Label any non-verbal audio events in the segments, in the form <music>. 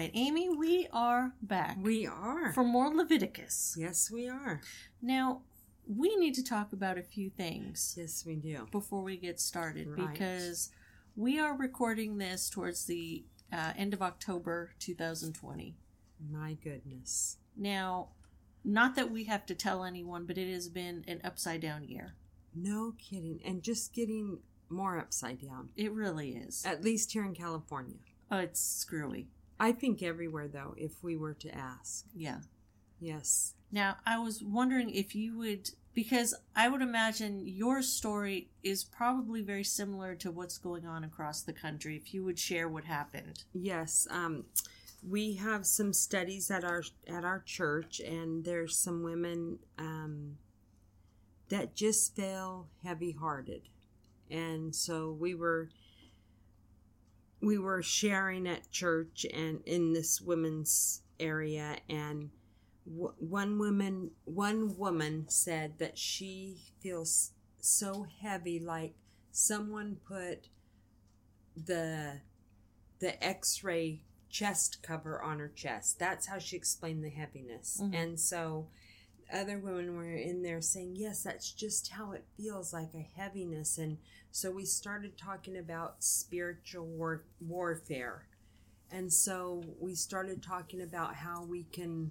right, Amy, we are back We are. for more Leviticus. yes, we are. Now, we need to talk about a few things Yes, we do. before we get started Right. because we are recording this towards the uh, end of October 2020. My goodness. Now, not that we have to tell anyone, but it has been an upside down year. No kidding. And just getting more upside down. It really is. At least here in California. Oh, it's screwy. I think everywhere, though, if we were to ask. Yeah. Yes. Now, I was wondering if you would, because I would imagine your story is probably very similar to what's going on across the country. If you would share what happened. Yes. Um, we have some studies at our at our church, and there's some women um, that just feel heavy-hearted, and so we were we were sharing at church and in this women's area, and w- one woman one woman said that she feels so heavy, like someone put the the x-ray chest cover on her chest. That's how she explained the heaviness. Mhm. and so other women were in there saying yes that's just how it feels like a heaviness. And so we started talking about spiritual war- warfare. And so we started talking about how we can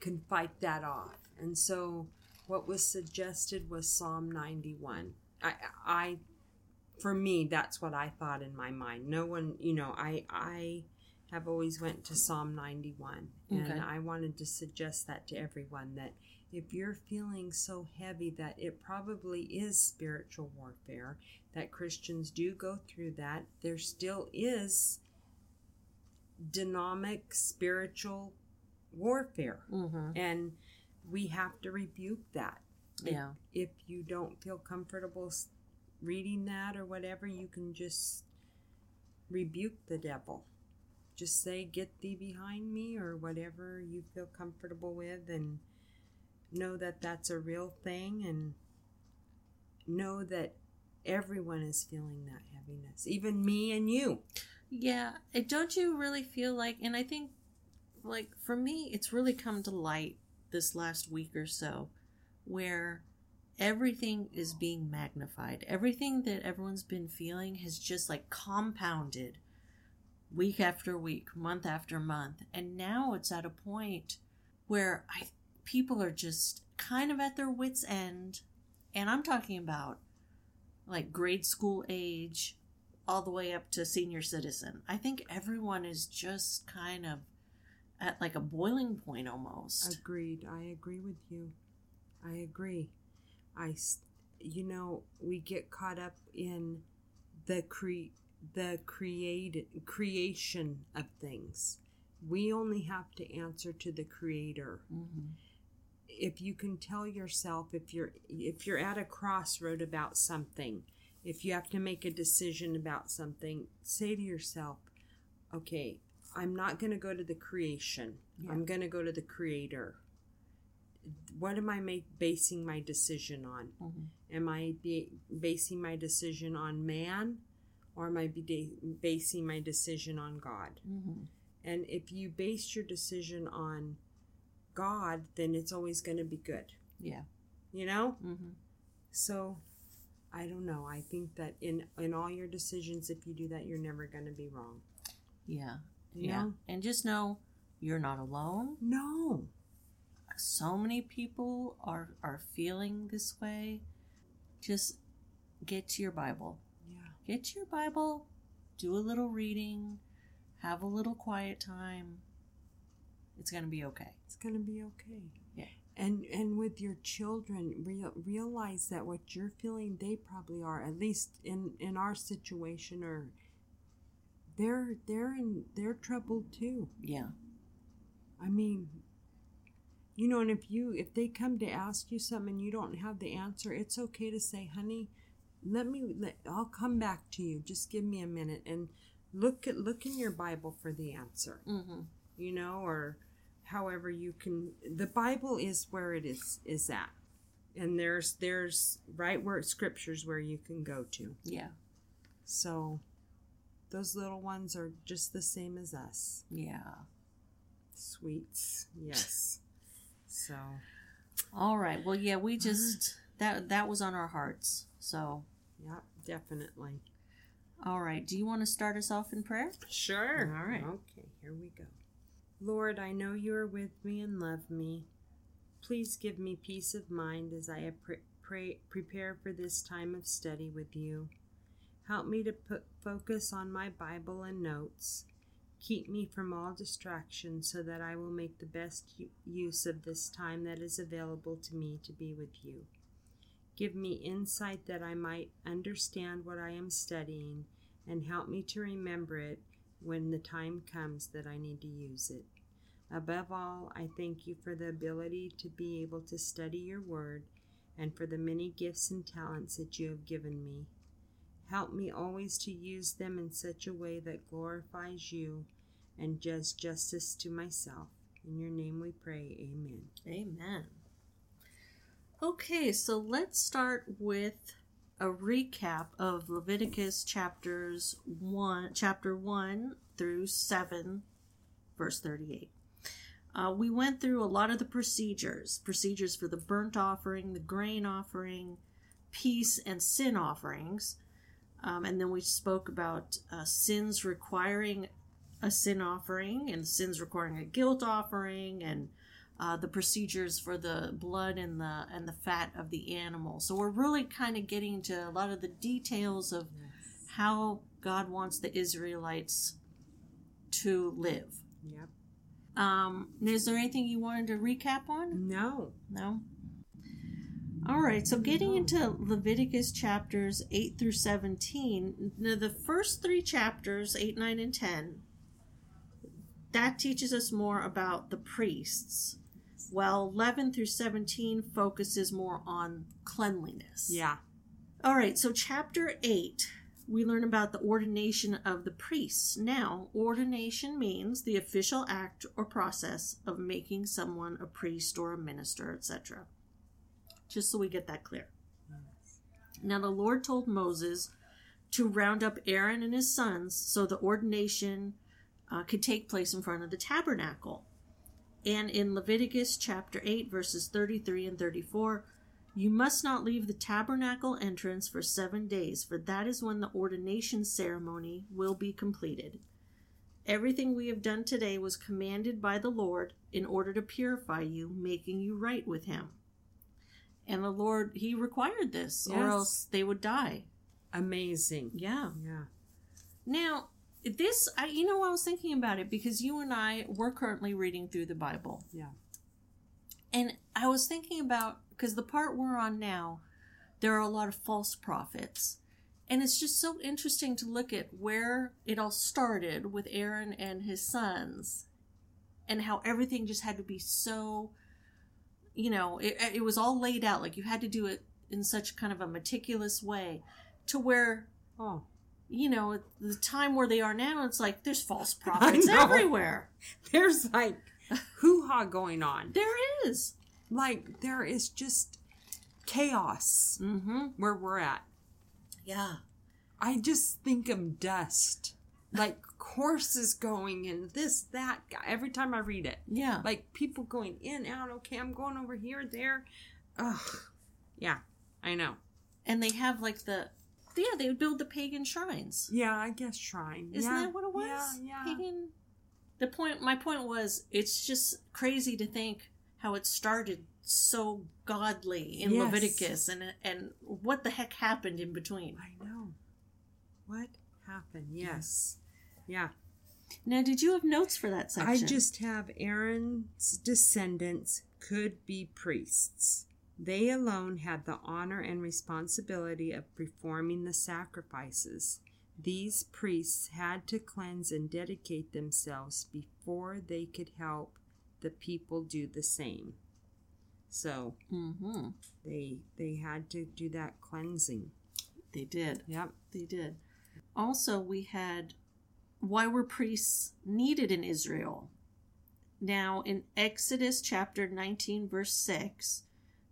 can fight that off. And so what was suggested was psalm 91 i i for me that's what i thought in my mind. No one you know i i have always went to psalm 91 Okay. and i wanted to suggest that to everyone that if you're feeling so heavy that it probably is spiritual warfare that christians do go through that there still is dynamic spiritual warfare Mm-hmm. and we have to rebuke that Yeah. if you don't feel comfortable reading that or whatever, you can just rebuke the devil. Just say, Get thee behind me, or whatever you feel comfortable with, and know that that's a real thing, and know that everyone is feeling that heaviness, even me and you. Yeah. Don't you really feel like, and I think, like, for me, it's really come to light this last week or so where everything is being magnified. Everything that everyone's been feeling has just like compounded week after week, month after month. And now it's at a point where I people are just kind of at their wits end. And I'm talking about like grade school age all the way up to senior citizen. I think everyone is just kind of at like a boiling point almost. Agreed. I agree with you. I agree. I you know, we get caught up in the cre the create creation of things. We only have to answer to the Creator. hmm If you can tell yourself, if you're if you're at a crossroad about something, if you have to make a decision about something, say to yourself, "Okay, I'm not going to go to the creation. Yeah. I'm going to go to the Creator." what am I make, basing my decision on? hmm Am I be, basing my decision on man, or am I basing my decision on God? hmm And if you base your decision on God, then it's always going to be good. Yeah. You know. hmm So, I don't know. I think that in in all your decisions, if you do that, you're never going to be wrong. Yeah. You yeah. know? And just know you're not alone. No. So many people are are feeling this way. Just get to your Bible. Get your Bible, do a little reading, have a little quiet time. It's going to be okay. It's going to be okay. Yeah. And and with your children, real, realize that what you're feeling, they probably are. At least in in our situation, or they're they're in they're troubled too. Yeah. I mean, you know, and if you if they come to ask you something and you don't have the answer, it's okay to say, "Honey, let me let I'll come back to you. Just give me a minute and look at look in your Bible for the answer." hmm you know, or however you can. The Bible is where it is is at, and there's there's right where scriptures where you can go to. Yeah. So those little ones are just the same as us. Yeah. Sweets, yes. So, All right. Well, yeah, we just that that was on our hearts. So, yeah, definitely. all right. Do you want to start us off in prayer? Sure. All right. Okay, here we go. Lord, I know you are with me and love me. Please give me peace of mind as I pre- pray, prepare for this time of study with you. Help me to put focus on my Bible and notes. Keep me from all distractions so that I will make the best use of this time that is available to me to be with you. Give me insight that I might understand what I am studying and help me to remember it when the time comes that I need to use it. Above all, I thank you for the ability to be able to study your word and for the many gifts and talents that you have given me. Help me always to use them in such a way that glorifies you and does justice to myself. In your name we pray. Amen. Amen. Okay, so let's start with a recap of Leviticus chapters 1 chapter 1 through 7 verse 38. Uh, we went through a lot of the procedures procedures for the burnt offering, the grain offering, peace and sin offerings. Um, and then we spoke about uh, sins requiring a sin offering and sins requiring a guilt offering and uh, the procedures for the blood and the and the fat of the animal. So we're really kind of getting to a lot of the details of how God wants the Israelites to live. Yep. Um, is there anything you wanted to recap on? No. No. All right, so getting into Leviticus chapters 8 through 17, now the first three chapters, 8, 9, and 10, that teaches us more about the priests, while 11 through 17 focuses more on cleanliness. Yeah. All right, so chapter 8, we learn about the ordination of the priests. Now, ordination means the official act or process of making someone a priest or a minister, etc. Just so we get that clear. Now, the Lord told Moses to round up Aaron and his sons so the ordination uh, could take place in front of the tabernacle. And in Leviticus chapter 8, verses 33 and 34, you must not leave the tabernacle entrance for seven days, for that is when the ordination ceremony will be completed. Everything we have done today was commanded by the Lord in order to purify you, making you right with Him. And the Lord, He required this, or else they would die. Amazing. Yeah. Yeah. Now, this, I, you know, I was thinking about it because you and I, we're currently reading through the Bible. Yeah. And I was thinking about, because the part we're on now, there are a lot of false prophets. And it's just so interesting to look at where it all started with Aaron and his sons and how everything just had to be so, you know, it, it was all laid out. Like you had to do it in such kind of a meticulous way to where Oh. You know, the time where they are now, it's like there's false <laughs> prophets everywhere. <laughs> There's like hoo ha going on. There is. Like there is just chaos Mm-hmm. where we're at. Yeah. I just think of dust. Like courses going and this, that. Every time I read it. Yeah. Like people going in, out, okay, I'm going over here, there. Ugh. Yeah, I know. and they have like the, yeah, they would build the pagan shrines. Yeah, I guess shrine. Isn't yeah. that what it was? Yeah, yeah. Pagan. The point, my point was, it's just crazy to think how it started so godly in Yes. Leviticus, and and what the heck happened in between. I know. What happened? Yes. Yeah. Now, did you have notes for that section? I just have Aaron's descendants could be priests. They alone had the honor and responsibility of performing the sacrifices. These priests had to cleanse and dedicate themselves before they could help the people do the same. So Mm-hmm. they they had to do that cleansing. They did. Yep. They did. Also, we had why were priests needed in Israel? Now, in Exodus chapter 19, verse 6,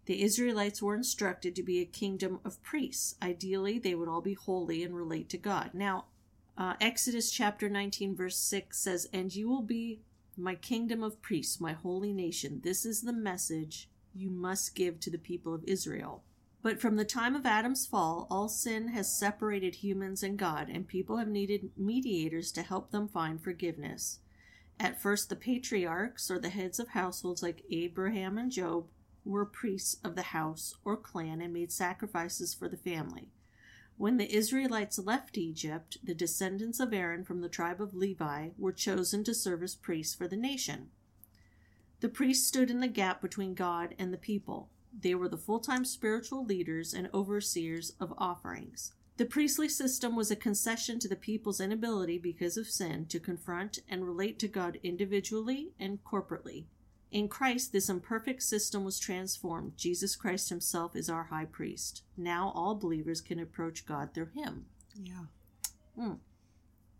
the Israelites were instructed to be a kingdom of priests. Ideally, they would all be holy and relate to God. Now, Uh, Exodus chapter 19, verse 6 says, And you will be my kingdom of priests, my holy nation. This is the message you must give to the people of Israel. But from the time of Adam's fall, all sin has separated humans and God, and people have needed mediators to help them find forgiveness. At first, the patriarchs, or the heads of households like Abraham and Job, were priests of the house or clan and made sacrifices for the family. When the Israelites left Egypt, the descendants of Aaron from the tribe of Levi were chosen to serve as priests for the nation. The priests stood in the gap between God and the people. They were the full time spiritual leaders and overseers of offerings. The priestly system was a concession to the people's inability, because of sin, to confront and relate to God individually and corporately. In Christ, this imperfect system was transformed. Jesus Christ himself is our high priest. Now all believers can approach God through him. Yeah. Mm.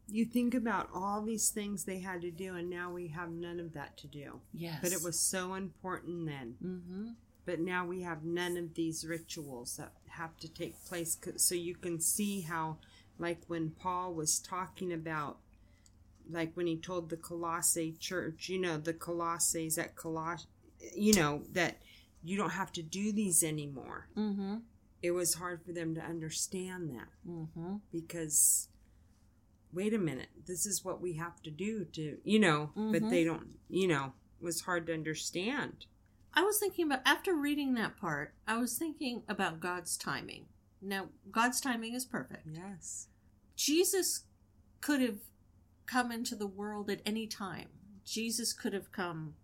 You think about all these things they had to do, and now we have none of that to do. Yes. But it was so important then. Mm-hmm. But now we have none of these rituals that have to take place. So you can see how, like when Paul was talking about, like when he told the Colossae church, you know, the Colossaes at Coloss, you know, that you don't have to do these anymore. Mm-hmm. It was hard for them to understand that Mm-hmm. because wait a minute this is what we have to do to you know but Mhm. they don't you know it was hard to understand I was thinking about after reading that part, I was thinking about God's timing. Now, God's timing is perfect. yes Jesus could have come into the world at any time. Jesus could have come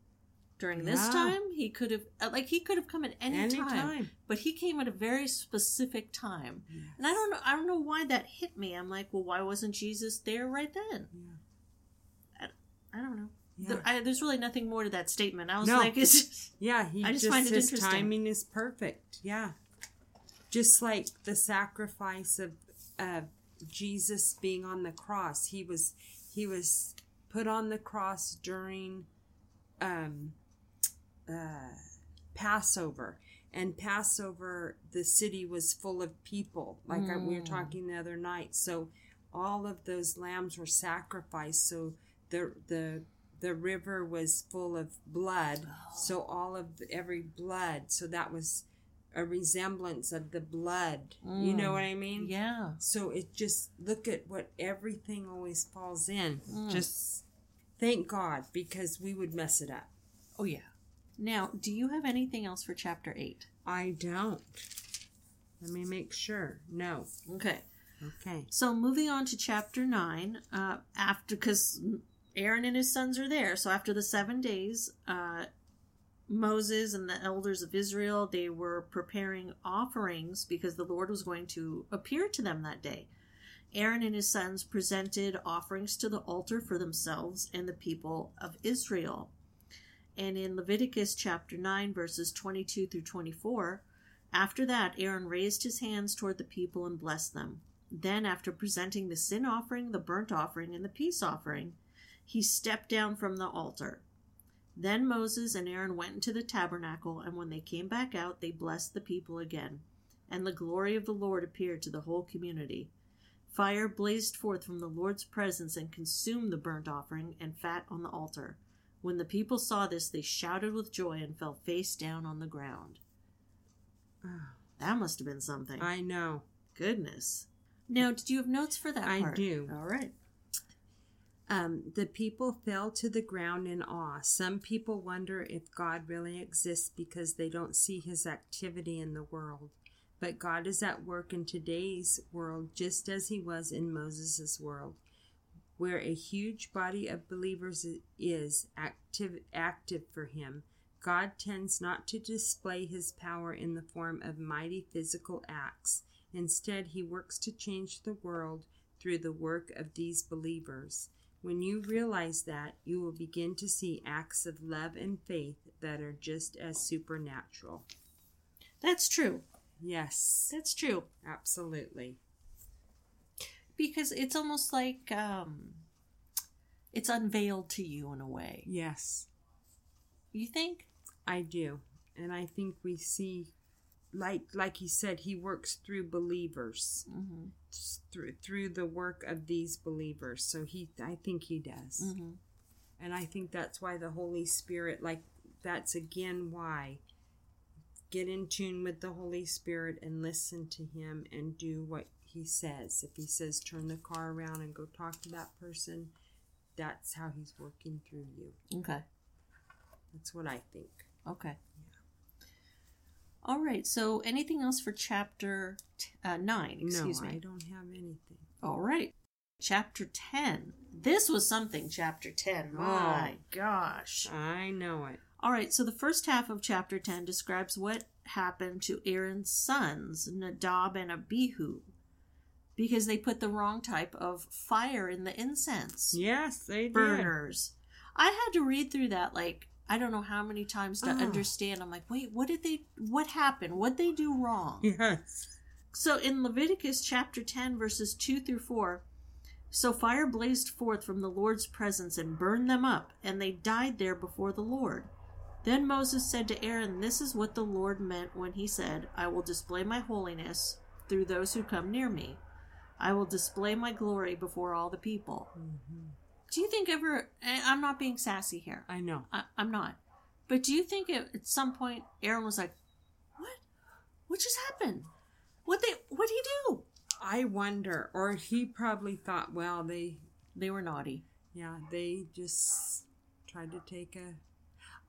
during this Yeah. time. He could have uh, like he could have come at any, time, anytime but he came at a very specific time. And I don't know I don't know why that hit me. I'm like, well, why wasn't Jesus there right then? yeah. I don't know. Yeah. There- I, there's really nothing more to that statement. I was No. like, <laughs> it's yeah he I just just, find it his interesting. timing is perfect yeah just like the sacrifice of of jesus being on the cross he was he was put on the cross during um uh passover. And passover the city was full of people. Like I, we were Mm. talking the other night. So all of those lambs were sacrificed. So the the the river was full of blood. So all of the, every blood. So that was a resemblance of the blood you know Mm. what i mean yeah. so it just look at what everything always falls in Mm. just thank god because we would mess it up Oh yeah. Now, do you have anything else for chapter eight? i don't let me make sure no Okay. okay So moving on to chapter nine, uh, after because Aaron and his sons are there. So after the seven days, uh, Moses and the elders of Israel they were preparing offerings because the Lord was going to appear to them that day. Aaron and his sons presented offerings to the altar for themselves and the people of Israel. And in Leviticus chapter 9, verses 22 through 24, after that, Aaron raised his hands toward the people and blessed them. Then, after presenting the sin offering, the burnt offering, and the peace offering, he stepped down from the altar. Then Moses and Aaron went into the tabernacle, and when they came back out, they blessed the people again. And the glory of the Lord appeared to the whole community. Fire blazed forth from the Lord's presence and consumed the burnt offering and fat on the altar. When the people saw this, they shouted with joy and fell face down on the ground. Ah, That must have been something. i know Goodness. Now, did you have notes for that I part? do. All right. Um, the people fell to the ground in awe. Some people wonder if God really exists because they don't see his activity in the world. But God is at work in today's world just as he was in Moses' world, where a huge body of believers is active, active for him. God tends not to display his power in the form of mighty physical acts. Instead, he works to change the world through the work of these believers. When you realize that, you will begin to see acts of love and faith that are just as supernatural. That's true. Yes, That's true. absolutely. Because it's almost like um, it's unveiled to you in a way. Yes, You think? I do. And I think we see like like he said, he works through believers Mm-hmm. Through through the work of these believers. So he, I think he does, Mm-hmm. and I think that's why the Holy Spirit, like that's again why get in tune with the Holy Spirit and listen to him and do what he says. If he says turn the car around and go talk to that person, that's how he's working through you. Okay. That's what I think. Okay. All right. So, anything else for chapter t- uh, nine? Excuse no, I don't have anything. All right. Chapter ten. This was something. Chapter ten. My gosh. I know it. All right. So the first half of chapter ten describes what happened to Aaron's sons, Nadab and Abihu, because they put the wrong type of fire in the incense Yes, they did. burners. I had to read through that like I don't know how many times to Oh. understand. I'm like, wait, what did they? What happened? What they do wrong? Yes. So in Leviticus chapter 10, verses 2 through 4, so fire blazed forth from the Lord's presence and burned them up, and they died there before the Lord. Then Moses said to Aaron, This is what the Lord meant when he said, I will display my holiness through those who come near me. I will display my glory before all the people. Mm-hmm. Do you think ever, I'm not being sassy here, I know. I, I'm not, but do you think at, at some point Aaron was like, What? What just happened? What they? What did he do? I wonder, or he probably thought, well, they, They were naughty, yeah, they just tried to take a.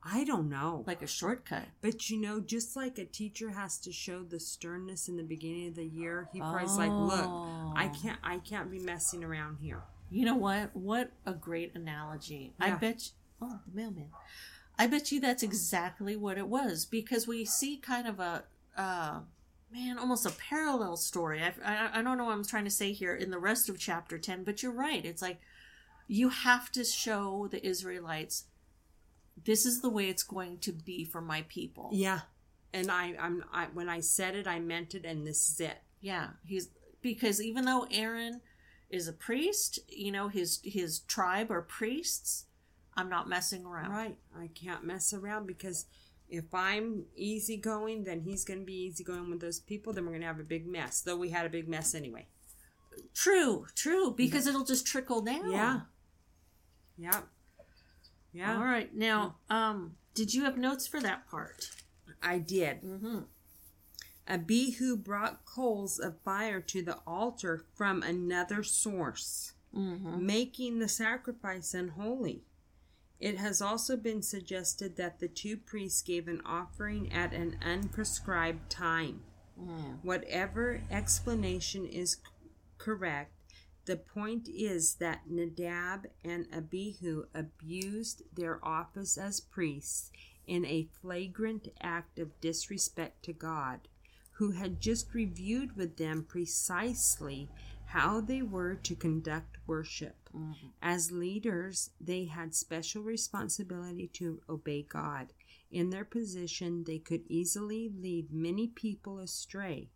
I don't know. like a shortcut. But you know, just like a teacher has to show the sternness in the beginning of the year, he probably's like, "Look, I Oh. can't, I can't be messing around here." You know what? What a great analogy. I bet. You, oh, the mailman. I bet you that's exactly what it was because we see kind of a, uh, man, almost a parallel story. I, I, I don't know what I'm trying to say here in the rest of chapter 10, but you're right. It's like you have to show the Israelites this is the way it's going to be for my people. Yeah, and I, I'm, I, when I said it, I meant it, and this is it. Yeah, he's because even though Aaron is a priest, you know, his his tribe are priests. I'm not messing around. Right. I can't mess around because if I'm easygoing, then he's going to be easygoing with those people. Then we're going to have a big mess. Though we had a big mess anyway. True, true, because it'll just trickle down. Yeah. Yeah. Yeah. All right. Now, um, did you have notes for that part? I did. Mm-hmm. Abihu brought coals of fire to the altar from another source, Mm-hmm. making the sacrifice unholy. It has also been suggested that the two priests gave an offering at an unprescribed time. Mm. Whatever explanation is c- correct, the point is that Nadab and Abihu abused their office as priests in a flagrant act of disrespect to God, who had just reviewed with them precisely how they were to conduct worship. Mm-hmm. As leaders, they had special responsibility to obey God. In their position, they could easily lead many people astray.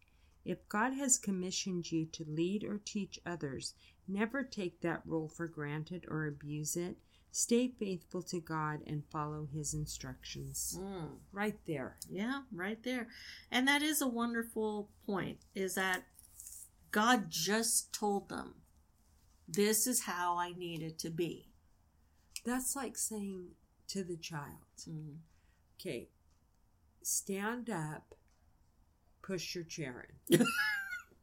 If God has commissioned you to lead or teach others, never take that role for granted or abuse it. Stay faithful to God and follow His instructions. Mm. Right there. Yeah, right there. And that is a wonderful point. Is that God just told them, "This is how I need it to be." That's like saying to the child, Mm. okay, stand up, push your chair in.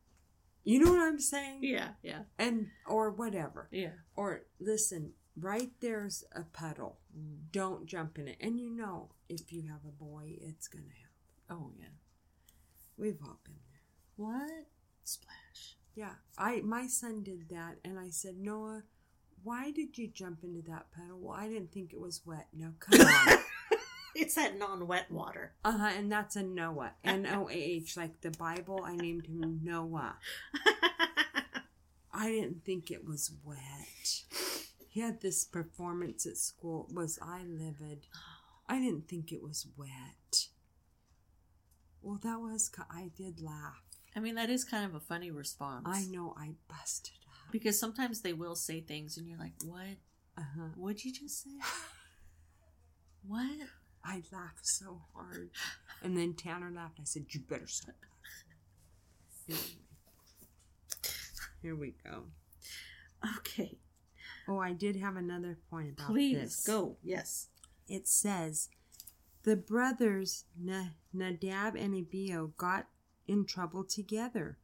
<laughs> you know what I'm saying? Yeah, yeah, And, or whatever. yeah. Or listen, right there's a puddle. Mm. Don't jump in it. And you know, if you have a boy, it's going to happen. Oh yeah. We've all been there. What? Splash. Yeah, I my son did that, and I said, Noah, why did you jump into that puddle? Well, I didn't think it was wet. Now come on. <laughs> It's that non-wet water. uh huh. And that's a Noah, <laughs> N O A H, like the Bible. I named him Noah. <laughs> I didn't think it was wet. He had this performance at school. Was I livid? I didn't think it was wet. Well, that was. I did laugh. I mean, that is kind of a funny response. I know. I busted up. because sometimes they will say things, and you're like, "What? Uh huh. What'd you just say? <laughs> what?" I laughed so hard. And then Tanner laughed. I said, You better stop. <laughs> Here we go. Okay. Oh, I did have another point about Please this. go. Yes. It says, The brothers Nadab and Abihu got in trouble together.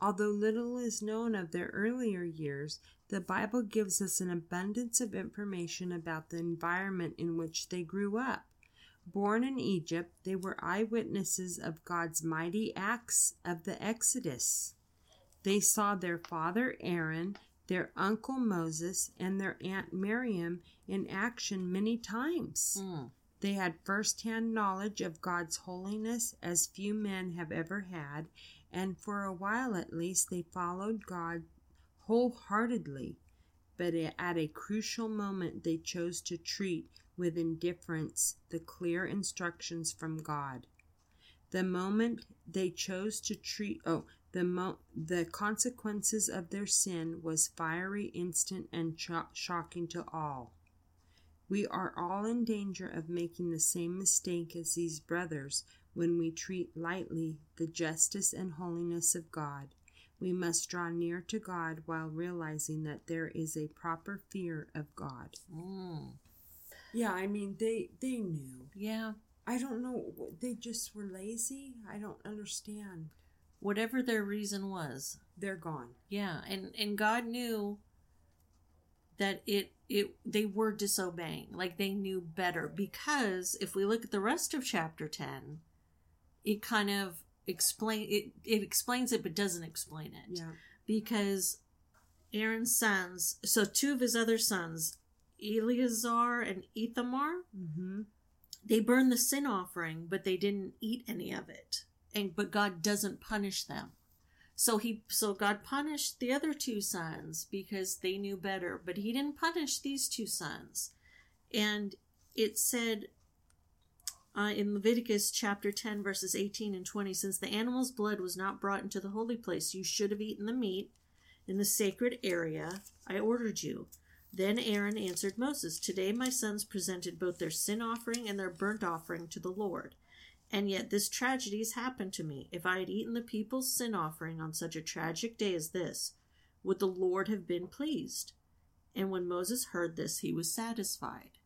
Although little is known of their earlier years, the Bible gives us an abundance of information about the environment in which they grew up. Born in Egypt, they were eyewitnesses of God's mighty acts of the Exodus. They saw their father Aaron, their uncle Moses, and their aunt Miriam in action many times. Mm. They had first hand knowledge of God's holiness as few men have ever had, and for a while at least they followed God wholeheartedly. But at a crucial moment they chose to treat with indifference the clear instructions from God. The moment they chose to treat oh the mo- the consequences of their sin was fiery, instant, and cho- shocking to all. We are all in danger of making the same mistake as these brothers when we treat lightly the justice and holiness of God. We must draw near to God while realizing that there is a proper fear of God. Mm. Yeah, I mean they they knew. Yeah. I don't know. They just were lazy. I don't understand. Whatever their reason was. They're gone. Yeah, and and God knew that it it they were disobeying. Like they knew better because if we look at the rest of chapter 10, it kind of explain it it explains it but doesn't explain it. Yeah. Because Aaron's sons, so two of his other sons, Eleazar and Ithamar, Mm-hmm. they burned the sin offering, but they didn't eat any of it. And but God doesn't punish them. So he so God punished the other two sons because they knew better, but he didn't punish these two sons. And it said uh, in Leviticus chapter 10, verses 18 and 20 Since the animal's blood was not brought into the holy place, you should have eaten the meat in the sacred area I ordered you. Then Aaron answered Moses, Today my sons presented both their sin offering and their burnt offering to the Lord. And yet this tragedy has happened to me. If I had eaten the people's sin offering on such a tragic day as this, would the Lord have been pleased? And when Moses heard this, he was satisfied.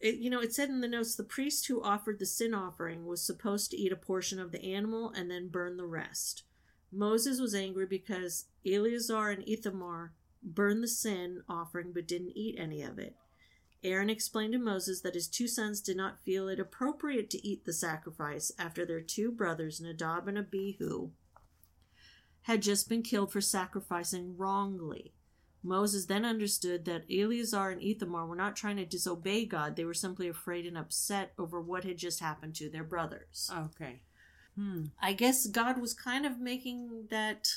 It, you know, it said in the notes the priest who offered the sin offering was supposed to eat a portion of the animal and then burn the rest. Moses was angry because Eleazar and Ithamar burned the sin offering but didn't eat any of it. Aaron explained to Moses that his two sons did not feel it appropriate to eat the sacrifice after their two brothers, Nadab and Abihu, had just been killed for sacrificing wrongly. Moses then understood that Eleazar and Ithamar were not trying to disobey God, they were simply afraid and upset over what had just happened to their brothers. Okay. Hmm. I guess God was kind of making that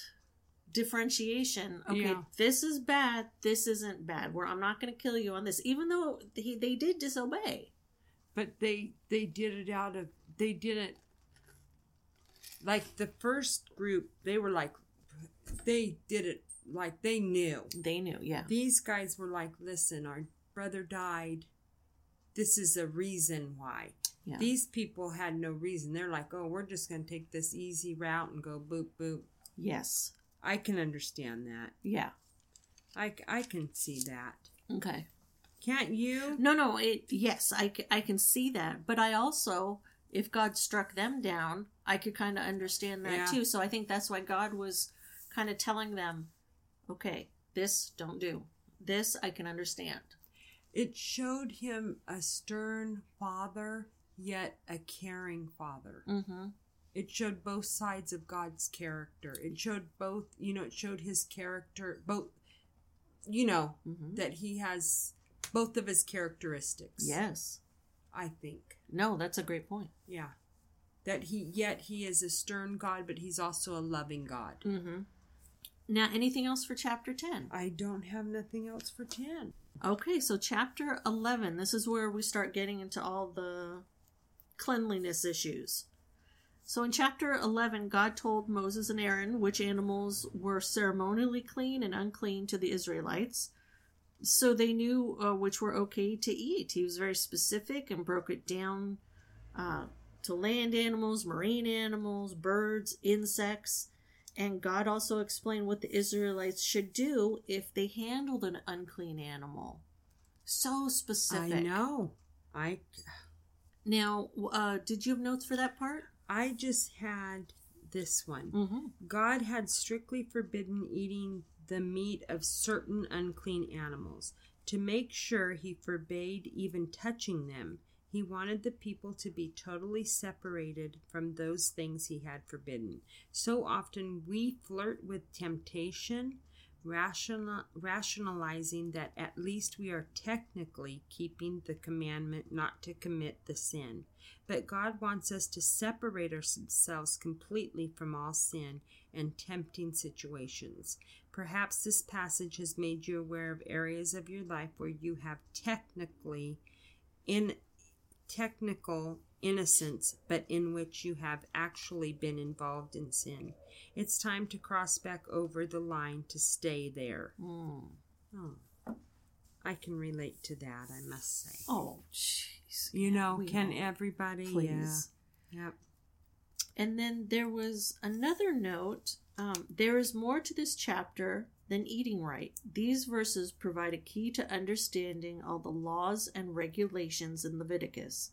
differentiation. Okay, Yeah. this is bad. This isn't bad. Where I'm not going to kill you on this, even though he, they did disobey. But they they did it out of they didn't like the first group. They were like they did it like they knew. They knew, yeah, These guys were like, listen, our brother died. This is a reason why. yeah, These people had no reason. They're like, oh, we're just going to take this easy route and go boop boop. yes, I can understand that. yeah. I, I can see that. Okay. Can't you? No, no. It yes, I, I can see that, but I also, if God struck them down, I could kind of understand that Yeah. too. So I think that's why God was kind of telling them, okay, this don't do. This I can understand. It showed him a stern father, yet a caring father. Mm-hmm. It showed both sides of God's character. It showed both, you know, it showed his character, both, you know, Mm-hmm. that he has both of his characteristics. Yes. I think. No, that's a great point. Yeah. That he, yet he is a stern God, but he's also a loving God. Mm-hmm. Now, anything else for chapter 10? I don't have nothing else for 10. Okay, so chapter 11, this is where we start getting into all the cleanliness issues. So in chapter 11, God told Moses and Aaron which animals were ceremonially clean and unclean to the Israelites. So they knew uh, which were okay to eat. He was very specific and broke it down uh, to land animals, marine animals, birds, insects. And God also explained what the Israelites should do if they handled an unclean animal. So specific. I know. I Now, uh, did you have notes for that part? I just had this one. Mm-hmm. God had strictly forbidden eating the meat of certain unclean animals. To make sure he forbade even touching them, he wanted the people to be totally separated from those things he had forbidden. So often we flirt with temptation, rational, rationalizing that at least we are technically keeping the commandment not to commit the sin. But God wants us to separate ourselves completely from all sin and tempting situations. Perhaps this passage has made you aware of areas of your life where you have technically in technical innocence, but in which you have actually been involved in sin. It's time to cross back over the line to stay there. Mm. Oh, I can relate to that, I must say. Oh, jeez. You know, can all- everybody? Please. Yeah. Yep. And then there was another note. Um, there is more to this chapter than eating right. These verses provide a key to understanding all the laws and regulations in Leviticus.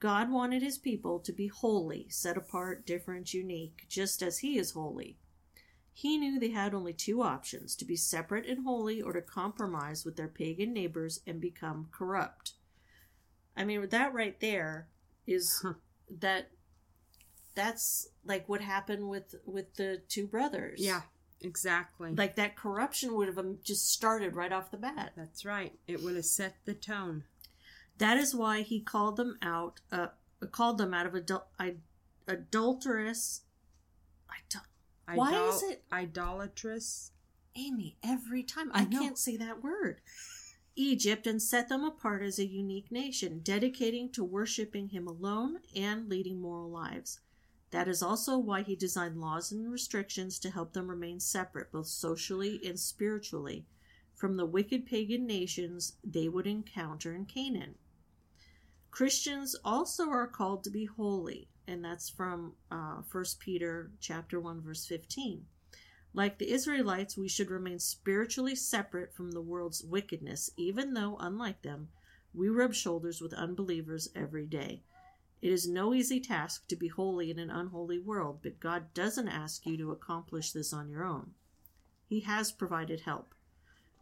God wanted his people to be holy, set apart, different, unique, just as he is holy. He knew they had only two options to be separate and holy or to compromise with their pagan neighbors and become corrupt. I mean, that right there is that that's like what happened with with the two brothers. Yeah, exactly. Like that corruption would have um, just started right off the bat. That's right. It would have set the tone. That is why he called them out, uh, called them out of adul- I- adulterous. I don't, Why is it- idolatrous? Amy, every time I I, can't say that word. Egypt and set them apart as a unique nation, dedicating to worshiping him alone and leading moral lives. That is also why he designed laws and restrictions to help them remain separate, both socially and spiritually, from the wicked pagan nations they would encounter in Canaan. Christians also are called to be holy, and that's from uh, 1 Peter chapter 1 verse 15. Like the Israelites, we should remain spiritually separate from the world's wickedness, even though, unlike them, we rub shoulders with unbelievers every day. It is no easy task to be holy in an unholy world, but God doesn't ask you to accomplish this on your own. He has provided help.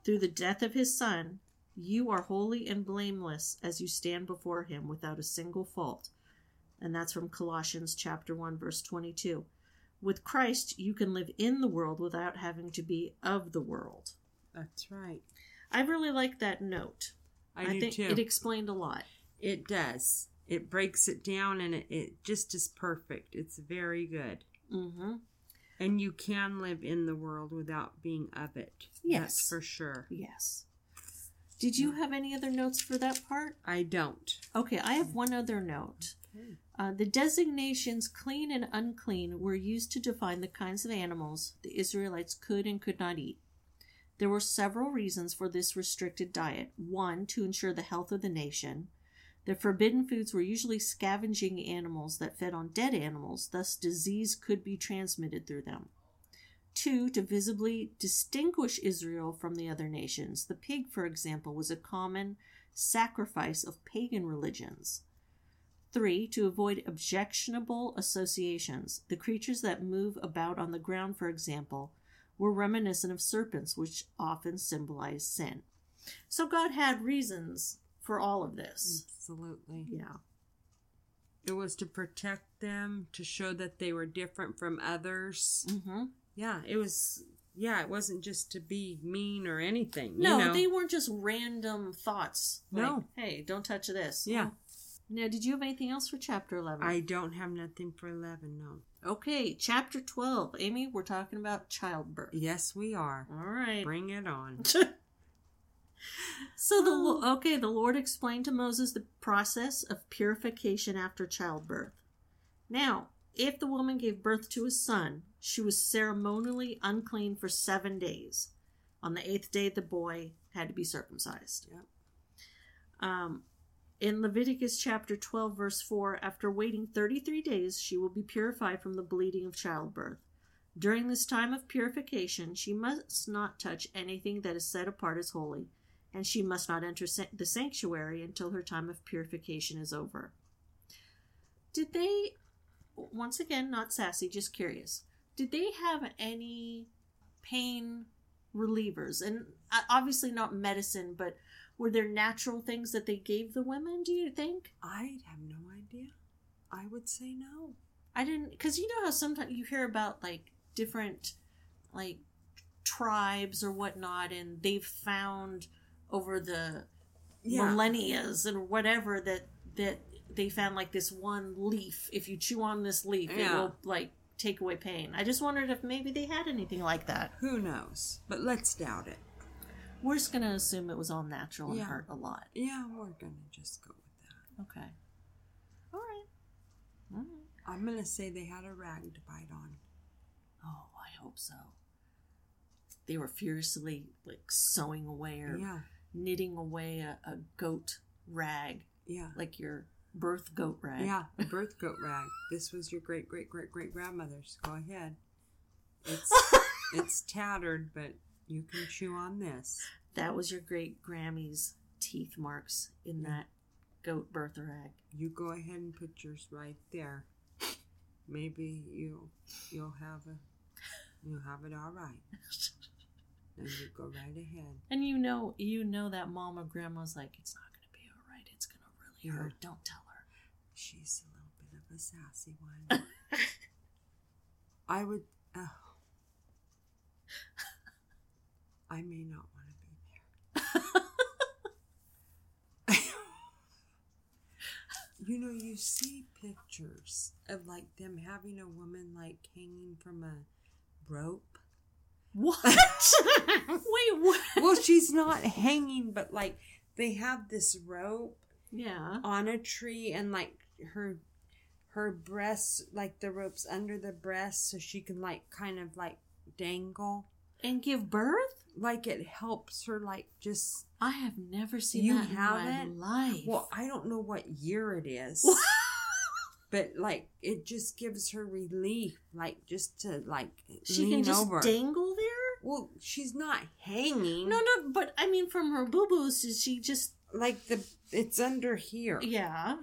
Through the death of his Son, you are holy and blameless as you stand before him without a single fault. And that's from Colossians chapter 1 verse 22. With Christ, you can live in the world without having to be of the world. That's right. I really like that note. I, do think too. it explained a lot. It does. It breaks it down and it, it just is perfect. It's very good. Mm-hmm. And you can live in the world without being of it. Yes. That's for sure. Yes. Did you have any other notes for that part? I don't. Okay, I have one other note. Uh, the designations clean and unclean were used to define the kinds of animals the Israelites could and could not eat. There were several reasons for this restricted diet. One, to ensure the health of the nation. The forbidden foods were usually scavenging animals that fed on dead animals, thus, disease could be transmitted through them. Two, to visibly distinguish Israel from the other nations. The pig, for example, was a common sacrifice of pagan religions. Three, to avoid objectionable associations. The creatures that move about on the ground, for example, were reminiscent of serpents, which often symbolize sin. So God had reasons for all of this. Absolutely. Yeah. It was to protect them, to show that they were different from others. Mm-hmm. Yeah, it was. Yeah, it wasn't just to be mean or anything. No, you know? they weren't just random thoughts. Like, No. Hey, don't touch this. Yeah. Now, did you have anything else for chapter 11? I don't have nothing for 11, no. Okay, chapter 12. Amy, we're talking about childbirth. Yes, we are. All right. Bring it on. <laughs> <laughs> so the oh. okay, the Lord explained to Moses the process of purification after childbirth. Now, if the woman gave birth to a son, she was ceremonially unclean for seven days. On the eighth day, the boy had to be circumcised. Yep. Um, In Leviticus chapter 12, verse 4, after waiting 33 days, she will be purified from the bleeding of childbirth. During this time of purification, she must not touch anything that is set apart as holy, and she must not enter sa- the sanctuary until her time of purification is over. Did they, once again, not sassy, just curious, did they have any pain relievers? And uh, obviously not medicine, but were there natural things that they gave the women, do you think? I have no idea. I would say no. I didn't, because you know how sometimes you hear about like different, like, tribes or whatnot, and they've found over the Yeah. millennias and whatever that that they found like this one leaf. If you chew on this leaf, it Yeah. will like take away pain. I just wondered if maybe they had anything like that. Who knows? But let's doubt it. We're just gonna assume it was all natural and Yeah. hurt a lot. Yeah, we're gonna just go with that. Okay. All right. All right. I'm gonna say they had a rag to bite on. Oh, I hope so. They were furiously like sewing away or Yeah, knitting away a, a goat rag, yeah, like your birth goat rag. yeah. A birth goat rag. This was your great great great great grandmother's. Go ahead. It's <laughs> it's tattered, but you can chew on this. That was your great Grammy's teeth marks in Yeah. that goat birth rag. You go ahead and put yours right there. Maybe you you'll have a you'll have it all right. <laughs> And you go right ahead. And you know, you know that mom or grandma's like, it's not gonna be all right. It's gonna really Yeah. hurt. Don't tell. She's a little bit of a sassy one. I would. Oh. I may not want to be there. <laughs> you know, you see pictures of like them having a woman like hanging from a rope. What? <laughs> Wait, what? Well, she's not hanging, but like they have this rope Yeah. on a tree and like her her breasts like the ropes under the breast so she can like kind of like dangle And give birth? like it helps her like just I have never seen You that haven't? my life. well i don't know what year it is <laughs> but like it just gives her relief like just to like she can just over dangle there? well she's not hanging No, no, but I mean, from her boo boos, is she just. like the it's under here Yeah.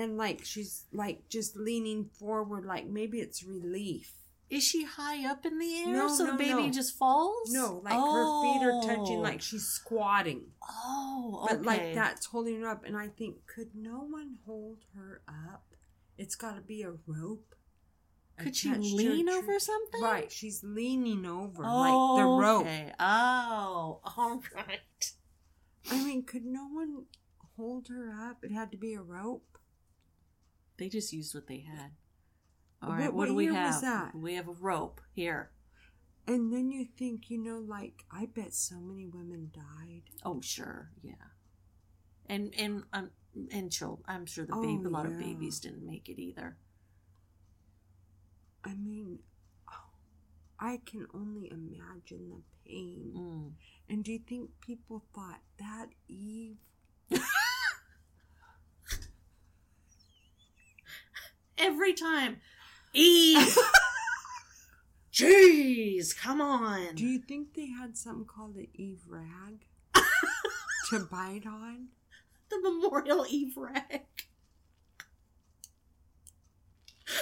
And like she's like just leaning forward like maybe it's relief Is she high up in the air No, so no, the baby no. just falls? No, like her feet are touching, Oh. like she's squatting. Oh, okay. But like that's holding her up. And I think, could no one hold her up? It's got to be a rope. Could she attached to a lean over something? Right, she's leaning over, Oh, like the oh, rope. okay. Oh, <laughs> all right. I mean, could no one hold her up? It had to be a rope. They just used what they had. All right, What- what, what do we have? We have a rope here. And then you think, you know, like I bet so many women died. Oh, sure, yeah. And and um, and children. I'm sure the Oh, baby, a lot of babies didn't make it either. I mean, I can only imagine the pain. Mm. And do you think people thought that Eve? <laughs> Every time, Eve. <laughs> Jeez, come on. Do you think they had something called the Eve rag <laughs> to bite on? the Memorial Eve rag. <laughs>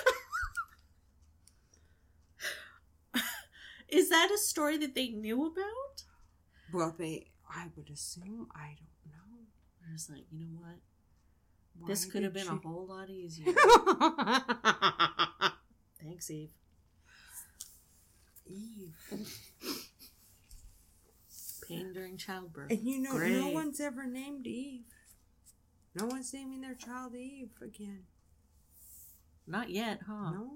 Is that a story that they knew about? Well, they. I would assume. I don't know. I was like, you know what? Why this could have been a whole lot easier. <laughs> Thanks, Eve. Eve. Pain during childbirth. And you know, no one's ever named Eve. No one's naming their child Eve again. Not yet, huh? No.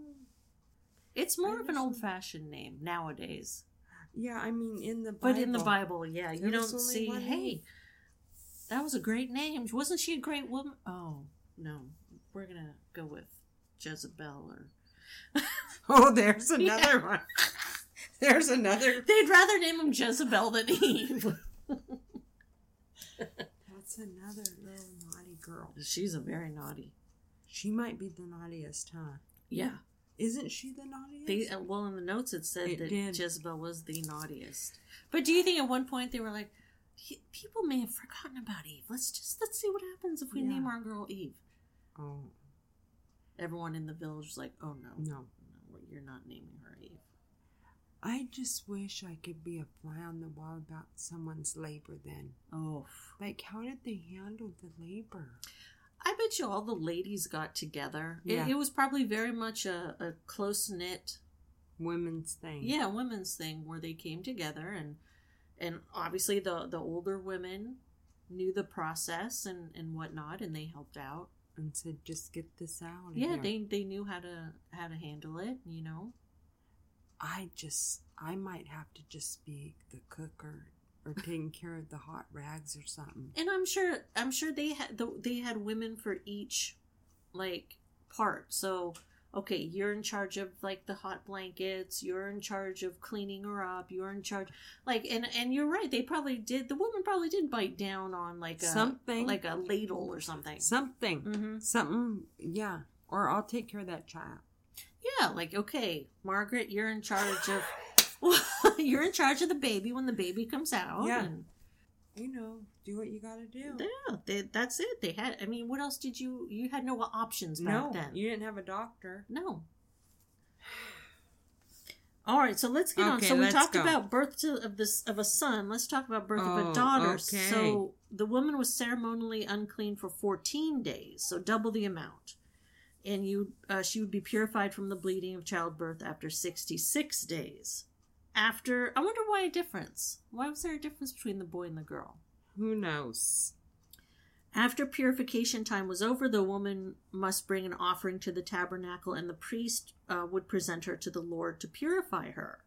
It's more of an old fashioned name nowadays. Yeah, I mean in the Bible. But in the Bible, yeah, you don't see, hey. That was a great name. Wasn't she a great woman? Oh, no. We're going to go with Jezebel or. <laughs> Oh, there's another Yeah. one. <laughs> There's another. They'd rather name him Jezebel than Eve. That's another little naughty girl. She's a very naughty. She might be the naughtiest, huh? Yeah. Isn't she the naughtiest? They uh, well in the notes it said It that did. Jezebel was the naughtiest. But do you think at one point they were like, "He- people may have forgotten about Eve. Let's just let's see what happens if we Yeah. name our girl Eve. oh Everyone in the village was like, oh no, no. no, you're not naming her Eve. I just wish I could be a fly on the wall about someone's labor. Then, Oh, like, how did they handle the labor? I bet you all the ladies got together. Yeah. It, it was probably very much a, a close knit, Women's thing. yeah, women's thing where they came together and and obviously the the older women knew the process and and whatnot, and they helped out. and said, "Just get this out." Yeah, here." they they knew how to how to handle it. You know. I just, I might have to just be the cook or, or <laughs> taking care of the hot rags or something. and I'm sure I'm sure they had the, they had women for each like part. So okay, you're in charge of like the hot blankets. You're in charge of cleaning her up. You're in charge like and and you're right. They probably did. The woman probably did bite down on like a Something. like a ladle or something. Something, hmm something, yeah. Or I'll take care of that child. Yeah, like okay, Margaret, you're in charge of. <laughs> you're in charge of the baby when the baby comes out. Yeah. and- You know, do what you got to do. Yeah, they, that's it. They had. I mean, what else did you? You had no options back no, then. you didn't have a doctor. No. All right, so let's get on. So we talked go. about birth to, of this of a son. Let's talk about birth of Oh, a daughter. okay. So the woman was ceremonially unclean for fourteen days, so double the amount, and you uh, she would be purified from the bleeding of childbirth after sixty six days. After, I wonder why a difference. Why was there a difference between the boy and the girl? Who knows? After purification time was over, the woman must bring an offering to the tabernacle, and the priest uh, would present her to the Lord to purify her.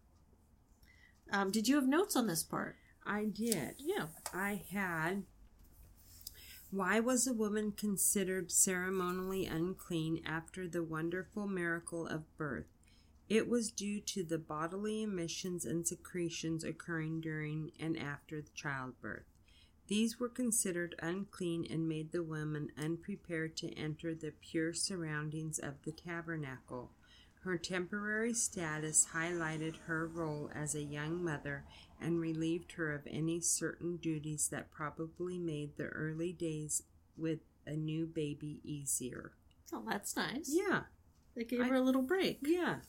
Um, did you have notes on this part? I did. Yeah. I had. Why was a woman considered ceremonially unclean after the wonderful miracle of birth? It was due to the bodily emissions and secretions occurring during and after the childbirth. These were considered unclean and made the woman unprepared to enter the pure surroundings of the tabernacle. Her temporary status highlighted her role as a young mother and relieved her of any certain duties that probably made the early days with a new baby easier. Oh, that's nice. Yeah, They gave I- her a little break. yeah.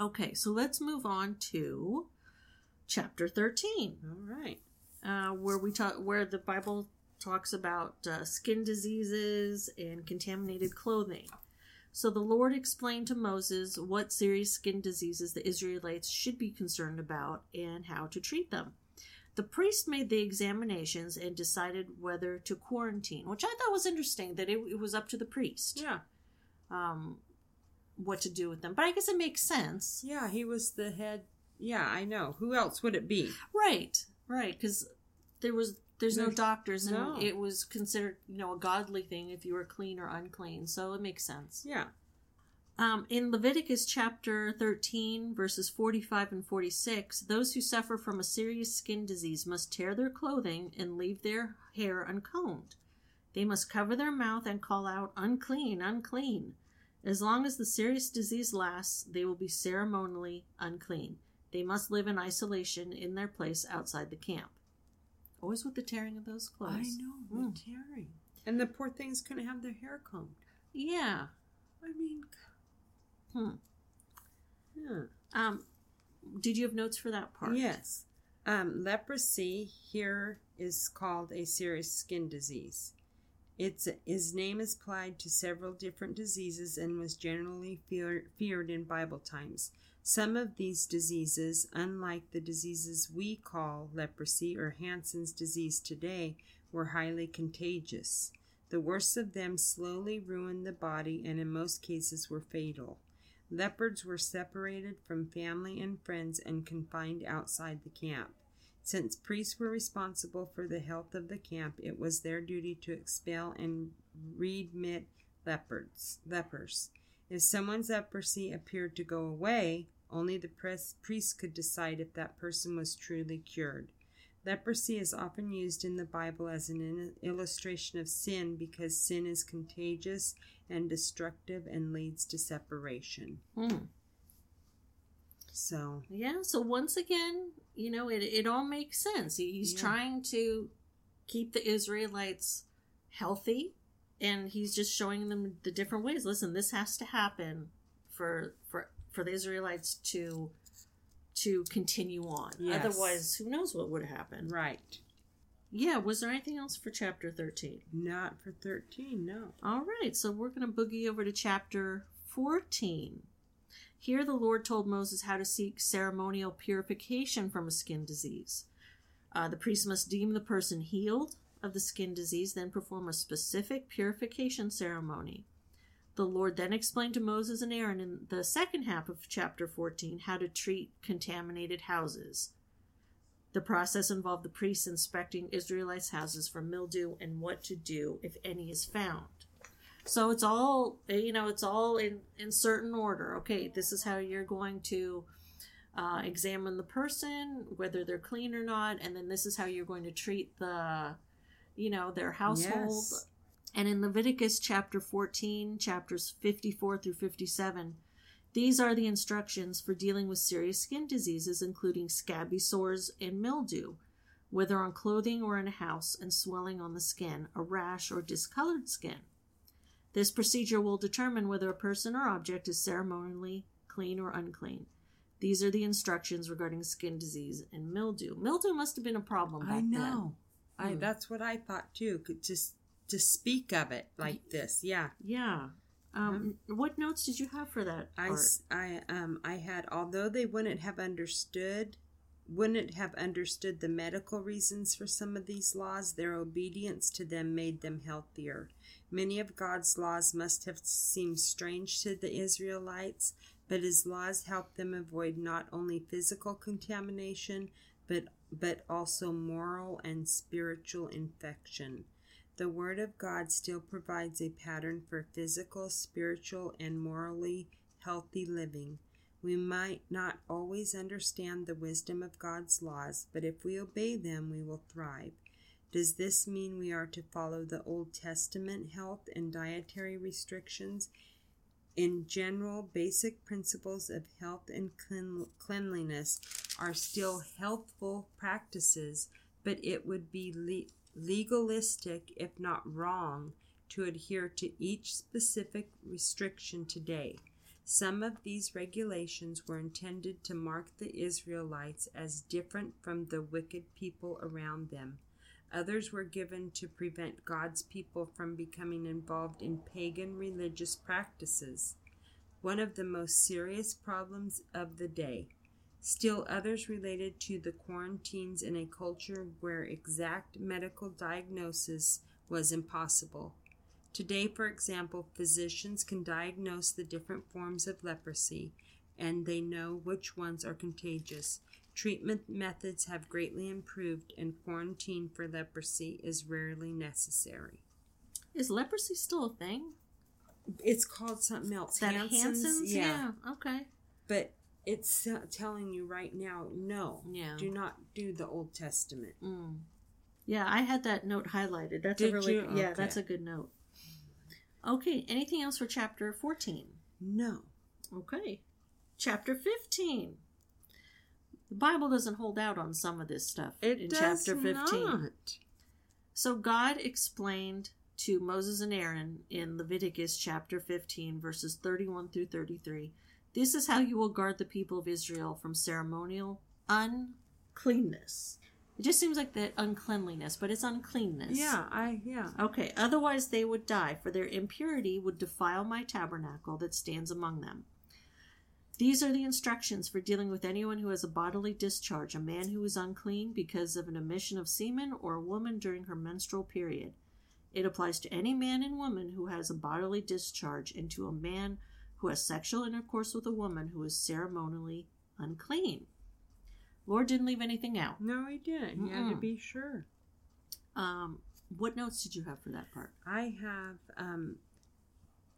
Okay, so let's move on to chapter 13. All right. Uh, where we talk where the Bible talks about uh, skin diseases and contaminated clothing. So the Lord explained to Moses what serious skin diseases the Israelites should be concerned about and how to treat them. The priest made the examinations and decided whether to quarantine, which I thought was interesting that it, it was up to the priest Yeah, um, what to do with them. But I guess it makes sense. yeah. He was the head. Yeah, I know. Who else would it be? Right, right, because there was there's no doctors, and no. it was considered you know a godly thing if you were clean or unclean, so it makes sense. Yeah. Um, in Leviticus chapter 13, verses 45 and 46, those who suffer from a serious skin disease must tear their clothing and leave their hair uncombed. They must cover their mouth and call out, unclean, unclean. As long as the serious disease lasts, they will be ceremonially unclean. They must live in isolation in their place outside the camp. Always with the tearing of those clothes. I know. The Mm. tearing. And the poor things couldn't have their hair combed. Yeah. I mean, Hmm. yeah. Um, did you have notes for that part? Yes. Um, leprosy here is called a serious skin disease. Its his name is applied to several different diseases and was generally fear, feared in Bible times. Some of these diseases, unlike the diseases we call leprosy or Hansen's disease today, were highly contagious. The worst of them slowly ruined the body and in most cases were fatal. Leopards were separated from family and friends and confined outside the camp. Since priests were responsible for the health of the camp, it was their duty to expel and remit leopards, lepers. If someone's leprosy appeared to go away, only the priest could decide if that person was truly cured. Leprosy is often used in the Bible as an illustration of sin because sin is contagious and destructive and leads to separation. Hmm. So, Yeah, so once again, you know, it, it all makes sense. He's Yeah. trying to keep the Israelites healthy and he's just showing them the different ways. Listen, this has to happen for for for the Israelites to to continue on. Yes. Otherwise, who knows what would happen. right. Yeah, was there anything else for chapter 13? Not for 13, no. All right, so we're going to boogie over to chapter 14. Here, the Lord told Moses how to seek ceremonial purification from a skin disease. Uh, the priest must deem the person healed of the skin disease, then perform a specific purification ceremony. The Lord then explained to Moses and Aaron in the second half of chapter 14 how to treat contaminated houses. The process involved the priests inspecting Israelites' houses for mildew and what to do if any is found. So it's all you know, it's all in in certain order. Okay, this is how you're going to uh, examine the person, whether they're clean or not, and then this is how you're going to treat the, you know, their household. Yes. And in Leviticus chapter 14, chapters 54 through 57, these are the instructions for dealing with serious skin diseases, including scabby sores and mildew, whether on clothing or in a house, and swelling on the skin, a rash, or discolored skin. This procedure will determine whether a person or object is ceremonially clean or unclean. These are the instructions regarding skin disease and mildew. Mildew must have been a problem back I know. I Hmm. that's what I thought too. Could just to speak of it like this. Yeah. Yeah. Um, What notes did you have for that? I, I, um I had although they wouldn't have understood wouldn't have understood the medical reasons for some of these laws their obedience to them made them healthier many of god's laws must have seemed strange to the israelites but his laws helped them avoid not only physical contamination but but also moral and spiritual infection the Word of God still provides a pattern for physical, spiritual, and morally healthy living. We might not always understand the wisdom of God's laws, but if we obey them, we will thrive. Does this mean we are to follow the Old Testament health and dietary restrictions? In general, basic principles of health and clean- cleanliness are still healthful practices, but it would be le- legalistic, if not wrong, to adhere to each specific restriction today. Some of these regulations were intended to mark the Israelites as different from the wicked people around them. Others were given to prevent God's people from becoming involved in pagan religious practices, one of the most serious problems of the day. Still, others related to the quarantines in a culture where exact medical diagnosis was impossible. Today, for example, physicians can diagnose the different forms of leprosy and they know which ones are contagious. Treatment methods have greatly improved, and quarantine for leprosy is rarely necessary. Is leprosy still a thing? It's called something else. That Hansen's? Hansen's? Yeah. Okay. But it's telling you right now no. Yeah. Do not do the Old Testament. Mm. Yeah, I had that note highlighted. That's Did a really you? yeah, that's a good note. Okay, anything else for chapter 14? No. Okay. Chapter 15. The Bible doesn't hold out on some of this stuff It in does chapter 15. not. So God explained to Moses and Aaron in Leviticus chapter 15, verses 31 through 33 this is how you will guard the people of Israel from ceremonial uncleanness. It just seems like that uncleanliness, but it's uncleanness. Yeah, I yeah. Okay, otherwise they would die, for their impurity would defile my tabernacle that stands among them. These are the instructions for dealing with anyone who has a bodily discharge, a man who is unclean because of an emission of semen, or a woman during her menstrual period. It applies to any man and woman who has a bodily discharge, and to a man who has sexual intercourse with a woman who is ceremonially unclean. Lord didn't leave anything out. No, he didn't. He had to be sure. Um, what notes did you have for that part? I have um